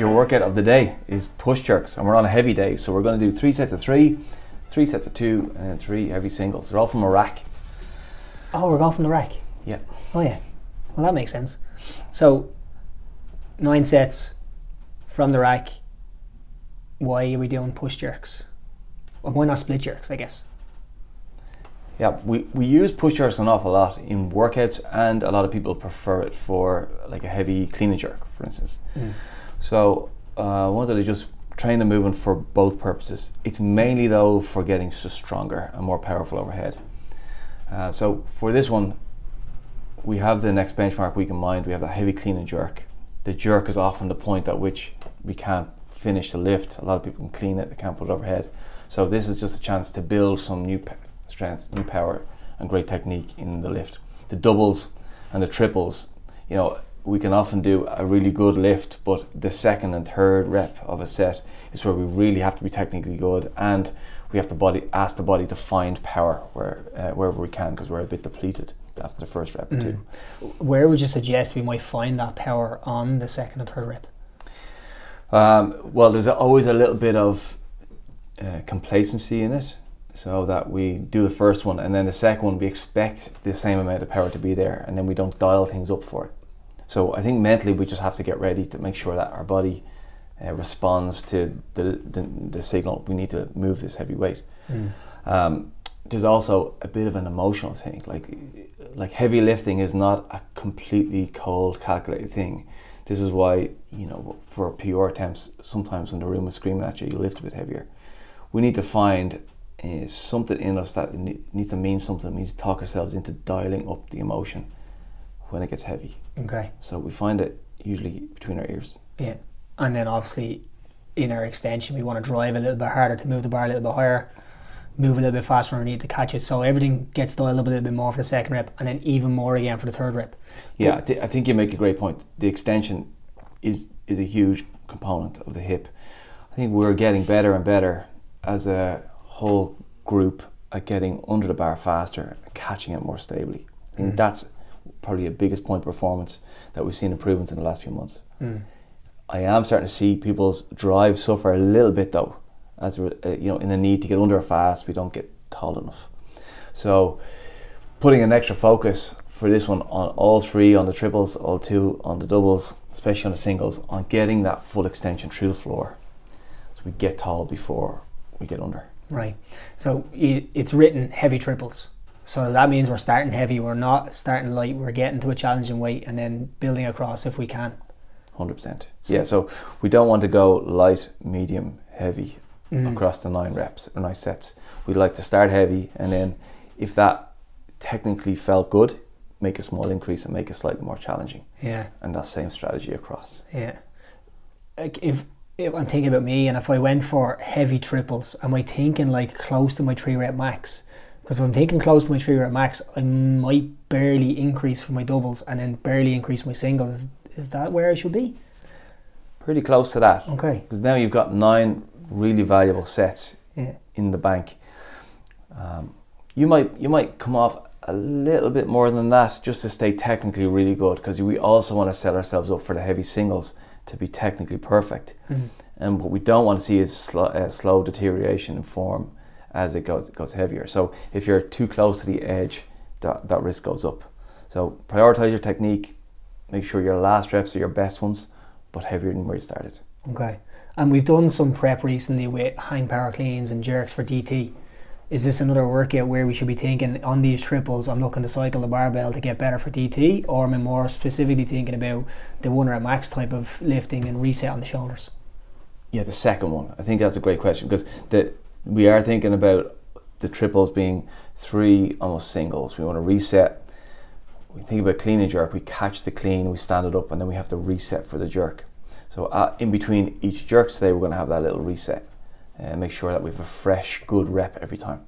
your workout of the day is push jerks, and we're on a heavy day, so we're going to do three sets of three, three sets of two, and then three heavy singles. They're all from a rack. Oh, we're going from the rack. Yeah. Oh yeah. Well, that makes sense. So nine sets from the rack. Why are we doing push jerks? Well, why not split jerks? I guess. Yeah, we, we use push jerks an awful lot in workouts, and a lot of people prefer it for like a heavy clean and jerk, for instance. Mm. So uh, I wanted to just train the movement for both purposes. It's mainly though for getting stronger and more powerful overhead. Uh, so for this one, we have the next benchmark week in mind. We have that heavy clean and jerk. The jerk is often the point at which we can't finish the lift. A lot of people can clean it, they can't put it overhead. So this is just a chance to build some new p- strength, new power, and great technique in the lift. The doubles and the triples, you know, we can often do a really good lift, but the second and third rep of a set is where we really have to be technically good, and we have to body ask the body to find power where uh, wherever we can because we're a bit depleted after the first rep or two. Where would you suggest we might find that power on the second and third rep? Um, well, there's always a little bit of uh, complacency in it, so that we do the first one and then the second one we expect the same amount of power to be there, and then we don't dial things up for it. So I think mentally we just have to get ready to make sure that our body uh, responds to the, the the signal we need to move this heavy weight. Um, there's also a bit of an emotional thing, like like heavy lifting is not a completely cold, calculated thing. This is why you know for PR attempts, sometimes when the room is screaming at you, you lift a bit heavier. We need to find uh, something in us that needs to mean something. We need to talk ourselves into dialing up the emotion when it gets heavy. Okay. So we find it usually between our ears. Yeah. And then obviously in our extension we want to drive a little bit harder to move the bar a little bit higher, move a little bit faster when we need to catch it. So everything gets dialed up a little bit more for the second rep and then even more again for the third rep. Yeah, I, thi- I think you make a great point. The extension is is a huge component of the hip. I think we're getting better and better as a whole group at getting under the bar faster, and catching it more stably. I think mm. that's probably the biggest point performance that we've seen improvements in the last few months. I am starting to see people's drive suffer a little bit though, as a uh, you know, in the need to get under fast, we don't get tall enough. So putting an extra focus for this one on all three, on the triples, all two, on the doubles, especially on the singles, on getting that full extension through the floor. So we get tall before we get under. Right. So it's written heavy triples. So that means we're starting heavy. We're not starting light. We're getting to a challenging weight and then building across if we can. Hundred percent. Yeah. So we don't want to go light, medium, heavy Mm. across the nine reps or nine sets. We'd like to start heavy, and then if that technically felt good, make a small increase and make it slightly more challenging. Yeah. And that same strategy across. Yeah. Like if, if I'm thinking about me and if I went for heavy triples, am I thinking like close to my three rep max? Because if I'm taking close to my three rep max, I might barely increase for my doubles and then barely increase my singles. Is that where I should be? Pretty close to that. Okay. Because now you've got nine really valuable sets Yeah. in the bank. Um, you might you might come off a little bit more than that just to stay technically really good because we also want to set ourselves up for the heavy singles to be technically perfect. And what we don't want to see is sl- uh, slow deterioration in form as it goes it goes heavier. So if you're too close to the edge, that, that risk goes up. So prioritize your technique. Make sure your last reps are your best ones, but heavier than where you started. Okay. And we've done some prep recently with hang power cleans and jerks for DT. Is this another workout where we should be thinking on these triples, I'm looking to cycle the barbell to get better for DT, or am I more specifically thinking about the one rep max type of lifting and reset on the shoulders? Yeah, the second one. I think that's a great question because the we are thinking about the triples being three almost singles. We want to reset. We think about clean and jerk. We catch the clean, we stand it up, and then we have to reset for the jerk. So uh, in between each jerks today, we're going to have that little reset and make sure that we have a fresh, good rep every time.